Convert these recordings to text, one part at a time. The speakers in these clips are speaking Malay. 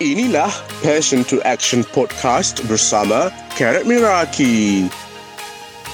Inilah Passion to Action Podcast bersama Karat Miraki.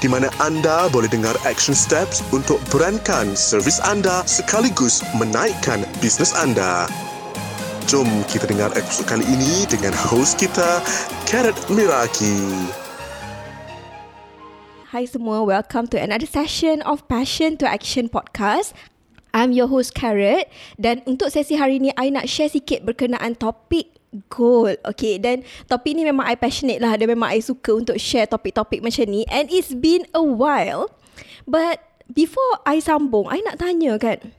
Di mana anda boleh dengar action steps untuk berankan servis anda sekaligus menaikkan bisnes anda. Jom kita dengar episod kali ini dengan host kita, Karat Miraki. Hi semua, welcome to another session of Passion to Action podcast. I'm your host Carrot dan untuk sesi hari ni I nak share sikit berkenaan topik goal. Okay dan topik ni memang I passionate lah dan memang I suka untuk share topik-topik macam ni and it's been a while but before I sambung I nak tanya kan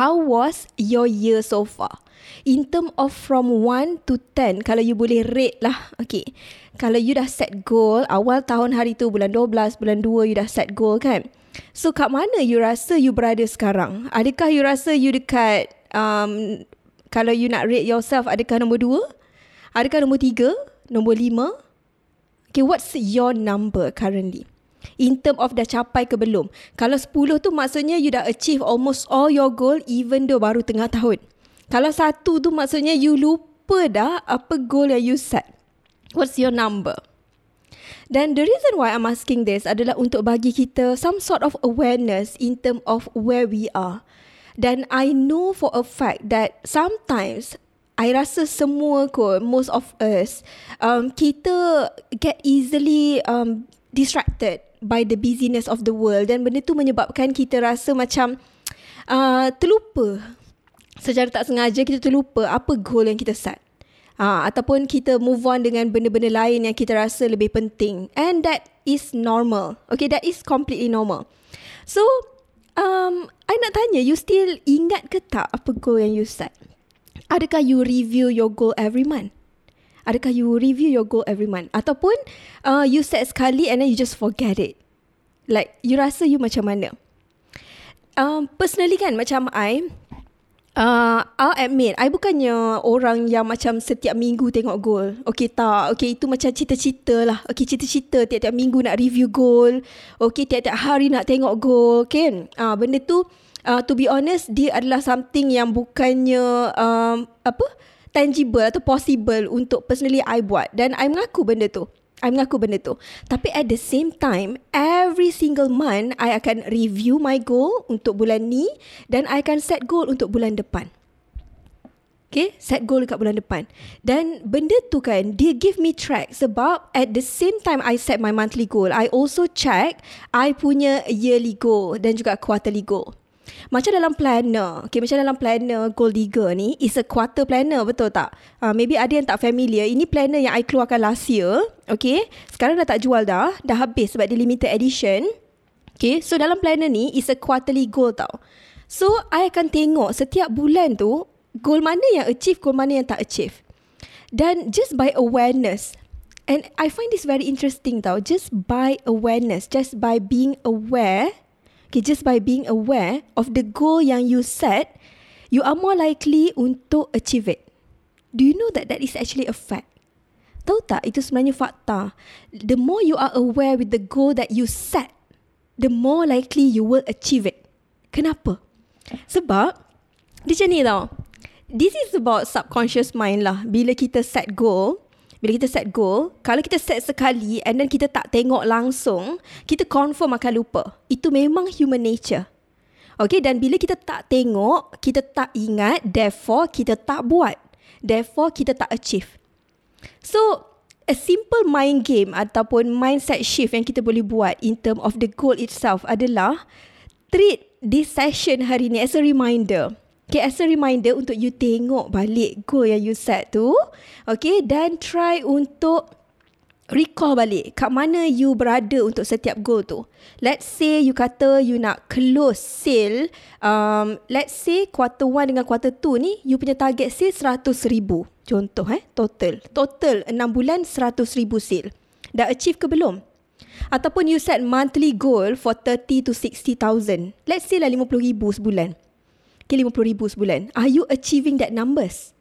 how was your year so far? In term of from 1 to 10 kalau you boleh rate lah. Okay. Kalau you dah set goal awal tahun hari tu bulan 12 bulan 2 you dah set goal kan? So kat mana you rasa you berada sekarang? Adakah you rasa you dekat um, kalau you nak rate yourself adakah nombor dua? Adakah nombor tiga? Nombor lima? Okay, what's your number currently? In term of dah capai ke belum? Kalau sepuluh tu maksudnya you dah achieve almost all your goal even though baru tengah tahun. Kalau satu tu maksudnya you lupa dah apa goal yang you set. What's your number? Dan the reason why I'm asking this adalah untuk bagi kita some sort of awareness in term of where we are. Dan I know for a fact that sometimes I rasa semua kot, most of us, um, kita get easily um, distracted by the busyness of the world dan benda tu menyebabkan kita rasa macam uh, terlupa. Secara tak sengaja kita terlupa apa goal yang kita set ha, ataupun kita move on dengan benda-benda lain yang kita rasa lebih penting. And that is normal. Okay that is completely normal. So um I nak tanya you still ingat ke tak apa goal yang you set? Adakah you review your goal every month? Adakah you review your goal every month? Ataupun uh, you set sekali and then you just forget it. Like you rasa you macam mana? Um personally kan macam I Uh, I'll admit, I bukannya orang yang macam setiap minggu tengok goal. Okay tak, okay itu macam cita-cita lah. Okay cita-cita tiap-tiap minggu nak review goal. Okay tiap-tiap hari nak tengok goal. Okay, uh, benda tu uh, to be honest, dia adalah something yang bukannya um, apa tangible atau possible untuk personally I buat. Dan I mengaku benda tu. I mengaku benda tu. Tapi at the same time, every single month, I akan review my goal untuk bulan ni dan I akan set goal untuk bulan depan. Okay, set goal dekat bulan depan. Dan benda tu kan, dia give me track sebab at the same time I set my monthly goal, I also check I punya yearly goal dan juga quarterly goal. Macam dalam planner, okay, macam dalam planner Gold Digger ni, is a quarter planner, betul tak? Uh, maybe ada yang tak familiar. Ini planner yang I keluarkan last year, okay. Sekarang dah tak jual dah, dah habis sebab dia limited edition. Okay, so dalam planner ni, is a quarterly goal tau. So, I akan tengok setiap bulan tu, goal mana yang achieve, goal mana yang tak achieve. Dan just by awareness, and I find this very interesting tau, just by awareness, just by being aware, Okay, just by being aware of the goal yang you set, you are more likely untuk achieve it. Do you know that that is actually a fact? Tahu tak itu sebenarnya fakta. The more you are aware with the goal that you set, the more likely you will achieve it. Kenapa? Sebab, dia macam ni tau. This is about subconscious mind lah. Bila kita set goal, bila kita set goal, kalau kita set sekali and then kita tak tengok langsung, kita confirm akan lupa. Itu memang human nature. Okay, dan bila kita tak tengok, kita tak ingat, therefore kita tak buat. Therefore kita tak achieve. So, a simple mind game ataupun mindset shift yang kita boleh buat in term of the goal itself adalah treat this session hari ni as a reminder. Okay, as a reminder untuk you tengok balik goal yang you set tu. Okay, dan try untuk recall balik kat mana you berada untuk setiap goal tu. Let's say you kata you nak close sale. Um, let's say quarter one dengan quarter two ni, you punya target sale seratus ribu. Contoh eh, total. Total enam bulan seratus ribu sale. Dah achieve ke belum? Ataupun you set monthly goal for 30 to 60,000. Let's say lah 50,000 sebulan ke RM50,000 sebulan. Are you achieving that numbers?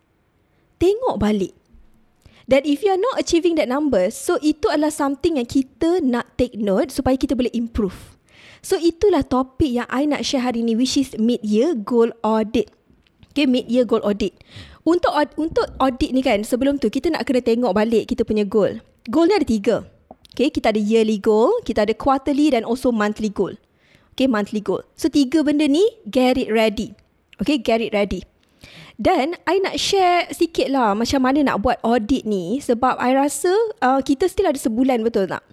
Tengok balik. That if you are not achieving that numbers, so itu adalah something yang kita nak take note supaya kita boleh improve. So itulah topik yang I nak share hari ni which is mid-year goal audit. Okay, mid-year goal audit. Untuk untuk audit ni kan, sebelum tu kita nak kena tengok balik kita punya goal. Goal ni ada tiga. Okay, kita ada yearly goal, kita ada quarterly dan also monthly goal. Okay, monthly goal. So, tiga benda ni, get it ready. Okay, get it ready. Dan, I nak share sikit lah macam mana nak buat audit ni sebab I rasa uh, kita still ada sebulan, betul tak?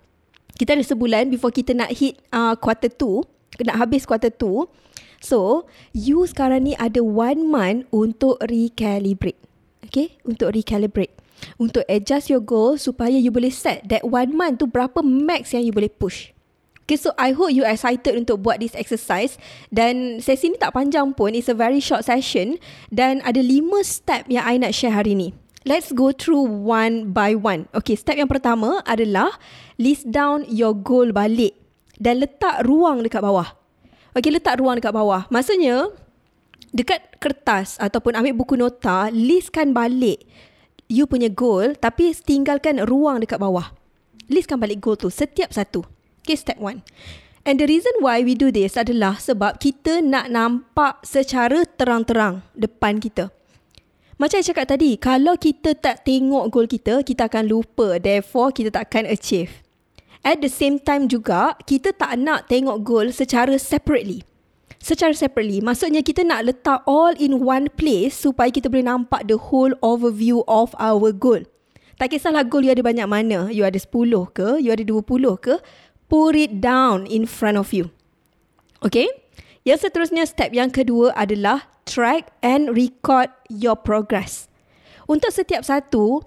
Kita ada sebulan before kita nak hit uh, quarter two, nak habis quarter two. So, you sekarang ni ada one month untuk recalibrate. Okay, untuk recalibrate untuk adjust your goal supaya you boleh set that one month tu berapa max yang you boleh push. Okay, so I hope you excited untuk buat this exercise dan sesi ni tak panjang pun, it's a very short session dan ada lima step yang I nak share hari ni. Let's go through one by one. Okay, step yang pertama adalah list down your goal balik dan letak ruang dekat bawah. Okay, letak ruang dekat bawah. Maksudnya, dekat kertas ataupun ambil buku nota, listkan balik you punya goal tapi tinggalkan ruang dekat bawah. Listkan balik goal tu setiap satu. Okay, step one. And the reason why we do this adalah sebab kita nak nampak secara terang-terang depan kita. Macam saya cakap tadi, kalau kita tak tengok goal kita, kita akan lupa. Therefore, kita tak akan achieve. At the same time juga, kita tak nak tengok goal secara separately secara separately. Maksudnya kita nak letak all in one place supaya kita boleh nampak the whole overview of our goal. Tak kisahlah goal you ada banyak mana. You ada 10 ke, you ada 20 ke, put it down in front of you. Okay? Yang seterusnya step yang kedua adalah track and record your progress. Untuk setiap satu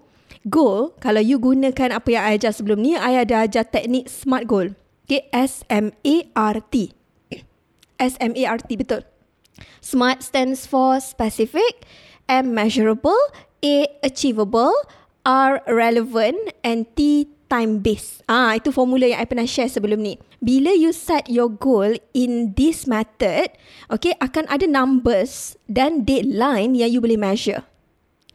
goal, kalau you gunakan apa yang I ajar sebelum ni, I ada ajar teknik SMART goal. Okay, S-M-A-R-T. S-M-A-R-T, betul. SMART stands for specific, M measurable, A achievable, R relevant, and T time based. Ah, itu formula yang I pernah share sebelum ni. Bila you set your goal in this method, okay, akan ada numbers dan deadline yang you boleh measure.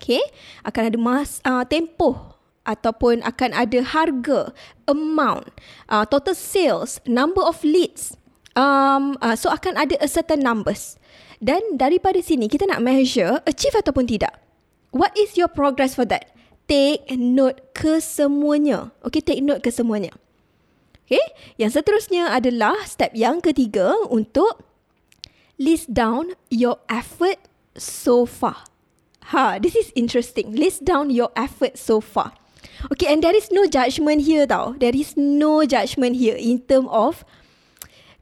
Okay, akan ada mas uh, tempoh ataupun akan ada harga, amount, uh, total sales, number of leads, um, uh, so akan ada a certain numbers. Dan daripada sini kita nak measure achieve ataupun tidak. What is your progress for that? Take note ke semuanya. Okay, take note ke semuanya. Okay, yang seterusnya adalah step yang ketiga untuk list down your effort so far. Ha, this is interesting. List down your effort so far. Okay, and there is no judgment here tau. There is no judgment here in term of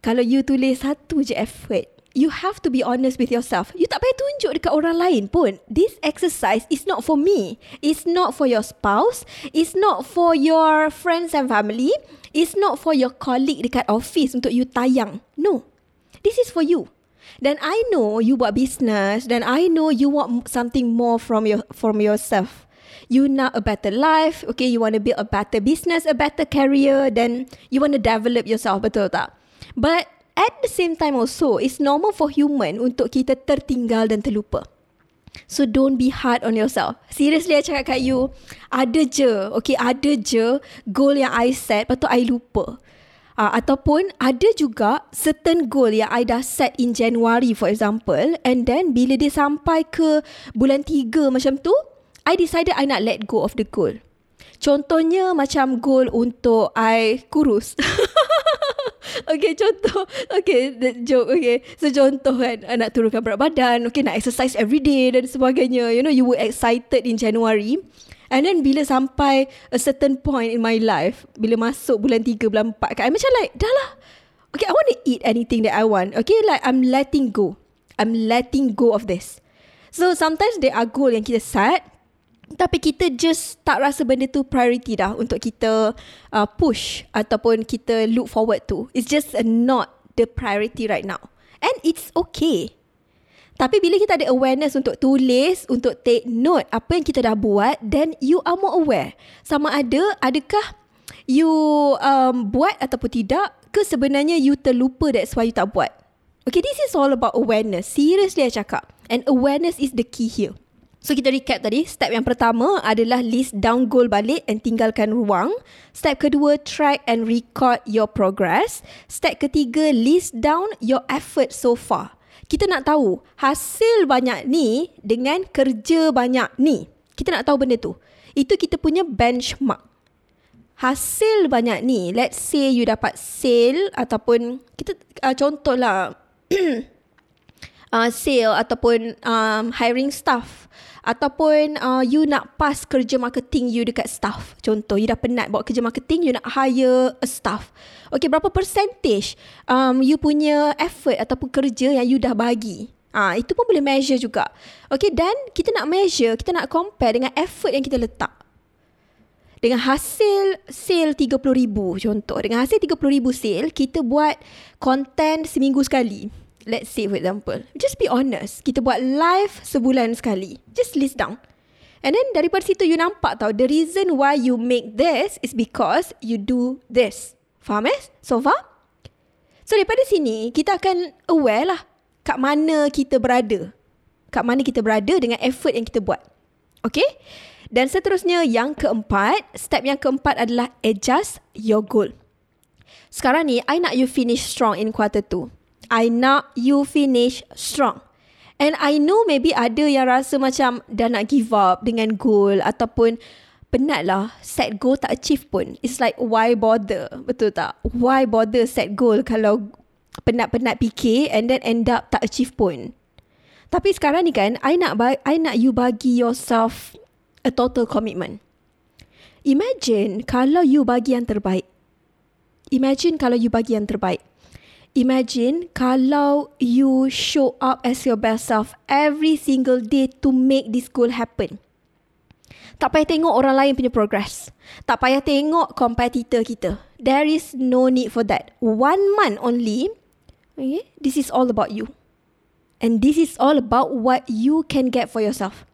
kalau you tulis satu je effort, you have to be honest with yourself. You tak payah tunjuk dekat orang lain pun. This exercise is not for me. It's not for your spouse. It's not for your friends and family. It's not for your colleague dekat office untuk you tayang. No. This is for you. Dan I know you buat business dan I know you want something more from your from yourself. You nak a better life, okay, you want to build a better business, a better career, then you want to develop yourself, betul tak? But at the same time also, it's normal for human untuk kita tertinggal dan terlupa. So don't be hard on yourself. Seriously, I cakap kat you, ada je, okay, ada je goal yang I set, lepas tu I lupa. Uh, ataupun ada juga certain goal yang I dah set in January for example and then bila dia sampai ke bulan 3 macam tu I decided I nak let go of the goal. Contohnya macam goal untuk I kurus. okay, contoh. Okay, the joke. Okay, so contoh kan, nak turunkan berat badan. Okay, nak exercise every day dan sebagainya. You know, you were excited in January. And then bila sampai a certain point in my life, bila masuk bulan 3, bulan 4, kan, I macam like, dah lah. Okay, I want to eat anything that I want. Okay, like I'm letting go. I'm letting go of this. So sometimes there are goal yang kita set, tapi kita just tak rasa benda tu priority dah untuk kita uh, push ataupun kita look forward to. It's just not the priority right now. And it's okay. Tapi bila kita ada awareness untuk tulis, untuk take note apa yang kita dah buat, then you are more aware. Sama ada, adakah you um, buat ataupun tidak, ke sebenarnya you terlupa that's why you tak buat. Okay, this is all about awareness. Seriously, I cakap. And awareness is the key here. So kita recap tadi, step yang pertama adalah list down goal balik and tinggalkan ruang. Step kedua, track and record your progress. Step ketiga, list down your effort so far. kita nak tahu hasil banyak ni dengan kerja banyak ni. Kita nak tahu benda tu. Itu kita punya benchmark. Hasil banyak ni, let's say you dapat sale ataupun kita uh, contohlah uh, sale ataupun um, hiring staff ataupun uh, you nak pass kerja marketing you dekat staff. Contoh, you dah penat buat kerja marketing, you nak hire a staff. Okay, berapa percentage um, you punya effort ataupun kerja yang you dah bagi? Ah, itu pun boleh measure juga. Okay, dan kita nak measure, kita nak compare dengan effort yang kita letak dengan hasil sale RM30,000 contoh. Dengan hasil RM30,000 sale, kita buat content seminggu sekali. Let's say for example. Just be honest. Kita buat live sebulan sekali. Just list down. And then daripada situ you nampak tau. The reason why you make this is because you do this. Faham eh? So far? So daripada sini, kita akan aware lah kat mana kita berada. Kat mana kita berada dengan effort yang kita buat. Okay? Dan seterusnya yang keempat, step yang keempat adalah adjust your goal. Sekarang ni, I nak you finish strong in quarter. I nak you finish strong. And I know maybe ada yang rasa macam dah nak give up dengan goal ataupun penat lah set goal tak achieve pun. It's like why bother? Betul tak? Why bother set goal kalau penat-penat fikir and then end up tak achieve pun. Tapi sekarang ni kan, I nak I nak you bagi yourself a total commitment. Imagine kalau you bagi yang terbaik. Imagine kalau you bagi yang terbaik. Imagine kalau you show up as your best self every single day to make this goal happen. Tak payah tengok orang lain punya progress. Tak payah tengok competitor kita. There is no need for that. One month only, okay, this is all about you. And this is all about what you can get for yourself.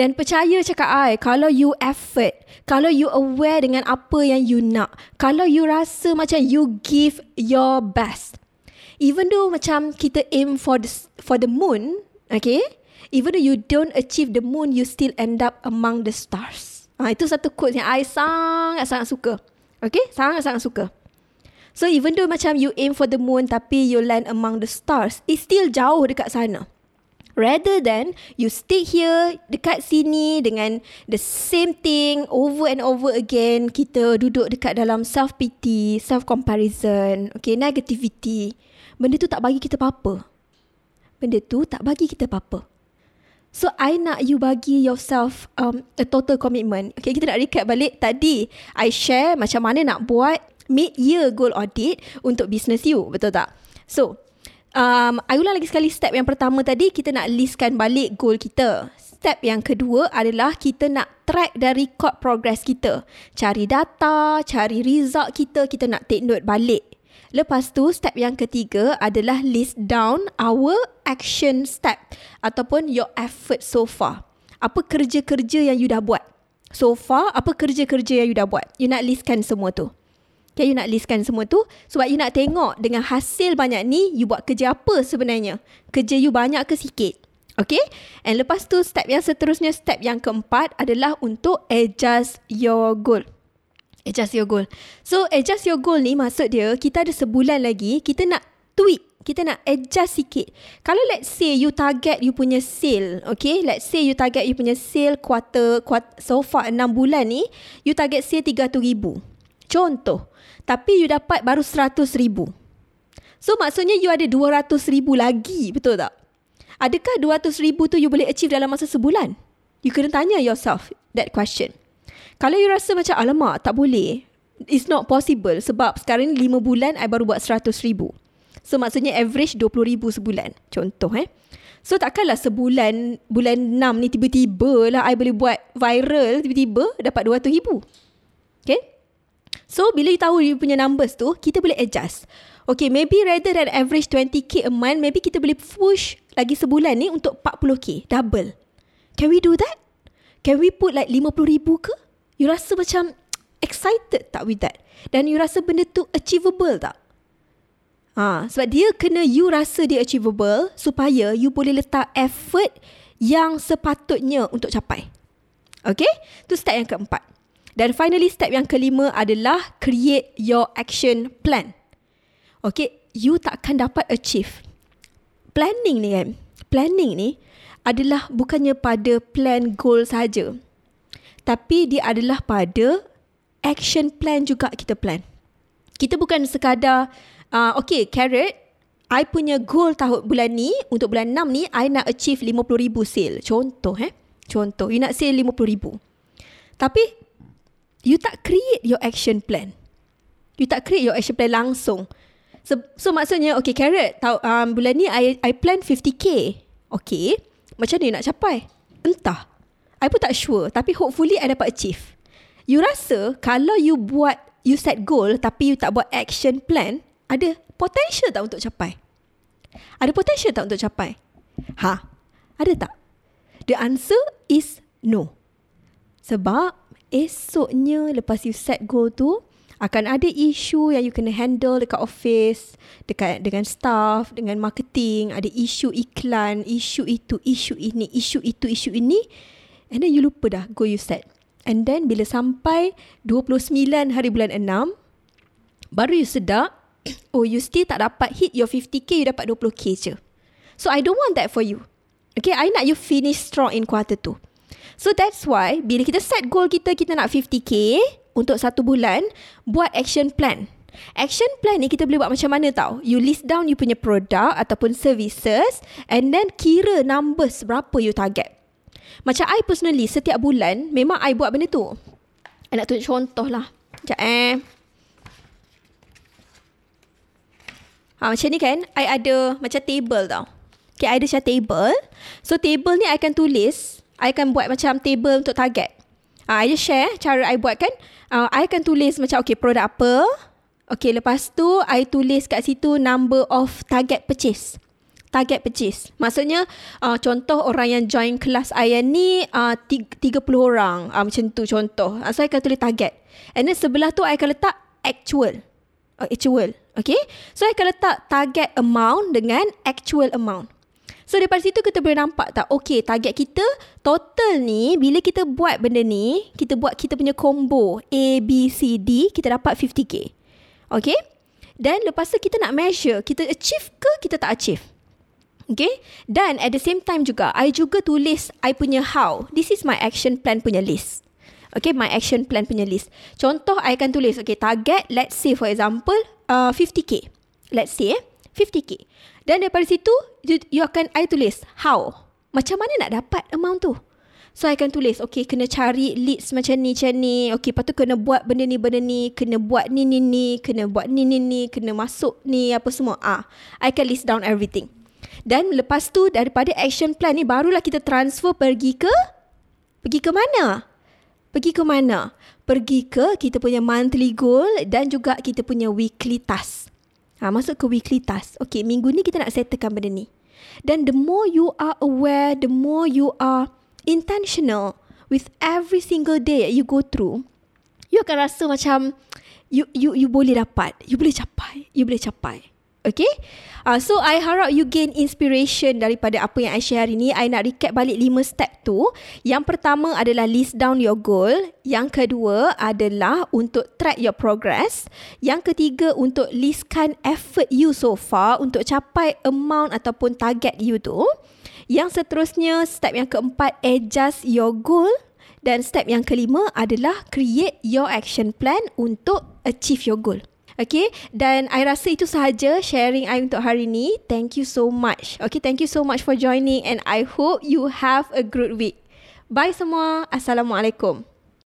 Dan percaya cakap I, kalau you effort, kalau you aware dengan apa yang you nak, kalau you rasa macam you give your best, even though macam kita aim for the, for the moon, okay, even though you don't achieve the moon, you still end up among the stars. Ha, itu satu quote yang I sangat-sangat suka. Okay, sangat-sangat suka. So even though macam you aim for the moon tapi you land among the stars, it's still jauh dekat sana. Rather than you stay here dekat sini dengan the same thing over and over again, kita duduk dekat dalam self pity, self comparison, okay, negativity. Benda tu tak bagi kita apa-apa. Benda tu tak bagi kita apa-apa. So I nak you bagi yourself um, a total commitment. Okay, kita nak recap balik tadi. I share macam mana nak buat mid-year goal audit untuk business you. Betul tak? So, um, ulang lagi sekali step yang pertama tadi kita nak listkan balik goal kita. Step yang kedua adalah kita nak track dan record progress kita. Cari data, cari result kita, kita nak take note balik. Lepas tu step yang ketiga adalah list down our action step ataupun your effort so far. Apa kerja-kerja yang you dah buat? So far, apa kerja-kerja yang you dah buat? You nak listkan semua tu. Okay, you nak listkan semua tu sebab you nak tengok dengan hasil banyak ni, you buat kerja apa sebenarnya? Kerja you banyak ke sikit? Okay? And lepas tu, step yang seterusnya, step yang keempat adalah untuk adjust your goal. Adjust your goal. So, adjust your goal ni maksud dia, kita ada sebulan lagi, kita nak tweak kita nak adjust sikit. Kalau let's say you target you punya sale, okay? Let's say you target you punya sale quarter, quarter so far 6 bulan ni, you target sale 300,000. Contoh. Tapi you dapat baru 100 ribu. So maksudnya you ada 200 ribu lagi. Betul tak? Adakah 200 ribu tu you boleh achieve dalam masa sebulan? You kena tanya yourself that question. Kalau you rasa macam alamak tak boleh. It's not possible sebab sekarang ni 5 bulan I baru buat 100 ribu. So maksudnya average 20 ribu sebulan. Contoh eh. So takkanlah sebulan bulan 6 ni tiba-tiba lah I boleh buat viral tiba-tiba dapat 200 ribu. Okay? So, bila you tahu you punya numbers tu, kita boleh adjust. Okay, maybe rather than average 20k a month, maybe kita boleh push lagi sebulan ni untuk 40k, double. Can we do that? Can we put like 50,000 ke? You rasa macam excited tak with that? Dan you rasa benda tu achievable tak? Ha, sebab dia kena you rasa dia achievable supaya you boleh letak effort yang sepatutnya untuk capai. Okay? Tu step yang keempat. Dan finally step yang kelima adalah create your action plan. Okay, you takkan dapat achieve planning ni kan, planning ni adalah bukannya pada plan goal saja. Tapi dia adalah pada action plan juga kita plan. Kita bukan sekadar, uh, okay, carrot, I punya goal tahun bulan ni, untuk bulan 6 ni, I nak achieve RM50,000 sale. Contoh eh. Contoh, you nak sale RM50,000. Tapi, you tak create your action plan. You tak create your action plan langsung. So, so maksudnya, okay, carrot, tahu, um, bulan ni I, I plan 50k. Okay, macam mana nak capai? Entah. I pun tak sure. Tapi hopefully I dapat achieve. You rasa kalau you buat, you set goal tapi you tak buat action plan, ada potential tak untuk capai? Ada potential tak untuk capai? Ha? Ada tak? The answer is no. Sebab esoknya lepas you set goal tu, akan ada isu yang you kena handle dekat office, dekat dengan staff, dengan marketing, ada isu iklan, isu itu, isu ini, isu itu, isu ini. And then you lupa dah go you set. And then bila sampai 29 hari bulan 6, baru you sedar, oh you still tak dapat hit your 50k, you dapat 20k je. So I don't want that for you. Okay, I nak you finish strong in quarter 2. So that's why bila kita set goal kita, kita nak 50k, untuk satu bulan buat action plan. Action plan ni kita boleh buat macam mana tau? You list down you punya produk ataupun services and then kira numbers berapa you target. Macam I personally setiap bulan memang I buat benda tu. I nak tunjuk contoh lah. Sekejap eh. Ha, macam ni kan, I ada macam table tau. Okay, I ada macam table. So, table ni I akan tulis. I akan buat macam table untuk target. Ha, I just share cara I buat kan uh, I akan tulis macam okay produk apa. Okay lepas tu I tulis kat situ number of target purchase. Target purchase. Maksudnya uh, contoh orang yang join kelas I ni uh, 30 orang. Uh, macam tu contoh. Uh, so I akan tulis target. And then sebelah tu I akan letak actual. Uh, actual. Okay. So I akan letak target amount dengan actual amount. So daripada situ kita boleh nampak tak Okay target kita Total ni Bila kita buat benda ni Kita buat kita punya combo A, B, C, D Kita dapat 50k Okay? Dan lepas tu kita nak measure Kita achieve ke kita tak achieve? Okay? Dan at the same time juga I juga tulis I punya how. This is my action plan punya list. Okay? My action plan punya list. Contoh I akan tulis Okay target Let's say for example uh, 50k Let's say eh 50k dan daripada situ, you, you akan, I tulis, how? Macam mana nak dapat amount tu? So, I akan tulis, okay, kena cari leads macam ni, macam ni. Okay, lepas tu kena buat benda ni, benda ni. Kena buat ni, ni, ni. Kena buat ni, ni, ni. Kena masuk ni, apa semua. Ah, I akan list down everything. Dan lepas tu, daripada action plan ni, barulah kita transfer pergi ke? Pergi ke mana? Pergi ke mana? Pergi ke kita punya monthly goal dan juga kita punya weekly task. Ha, masuk ke weekly task. Okay, minggu ni kita nak settlekan benda ni. Dan the more you are aware, the more you are intentional with every single day that you go through, you akan rasa macam you you you boleh dapat, you boleh capai, you boleh capai. Okay? Uh, so, I harap you gain inspiration daripada apa yang I share hari ni. I nak recap balik lima step tu. Yang pertama adalah list down your goal. Yang kedua adalah untuk track your progress. Yang ketiga untuk listkan effort you so far untuk capai amount ataupun target you tu. Yang seterusnya, step yang keempat, adjust your goal. Dan step yang kelima adalah create your action plan untuk achieve your goal. Okay, dan I rasa itu sahaja sharing I untuk hari ini. Thank you so much. Okay, thank you so much for joining and I hope you have a good week. Bye semua. Assalamualaikum.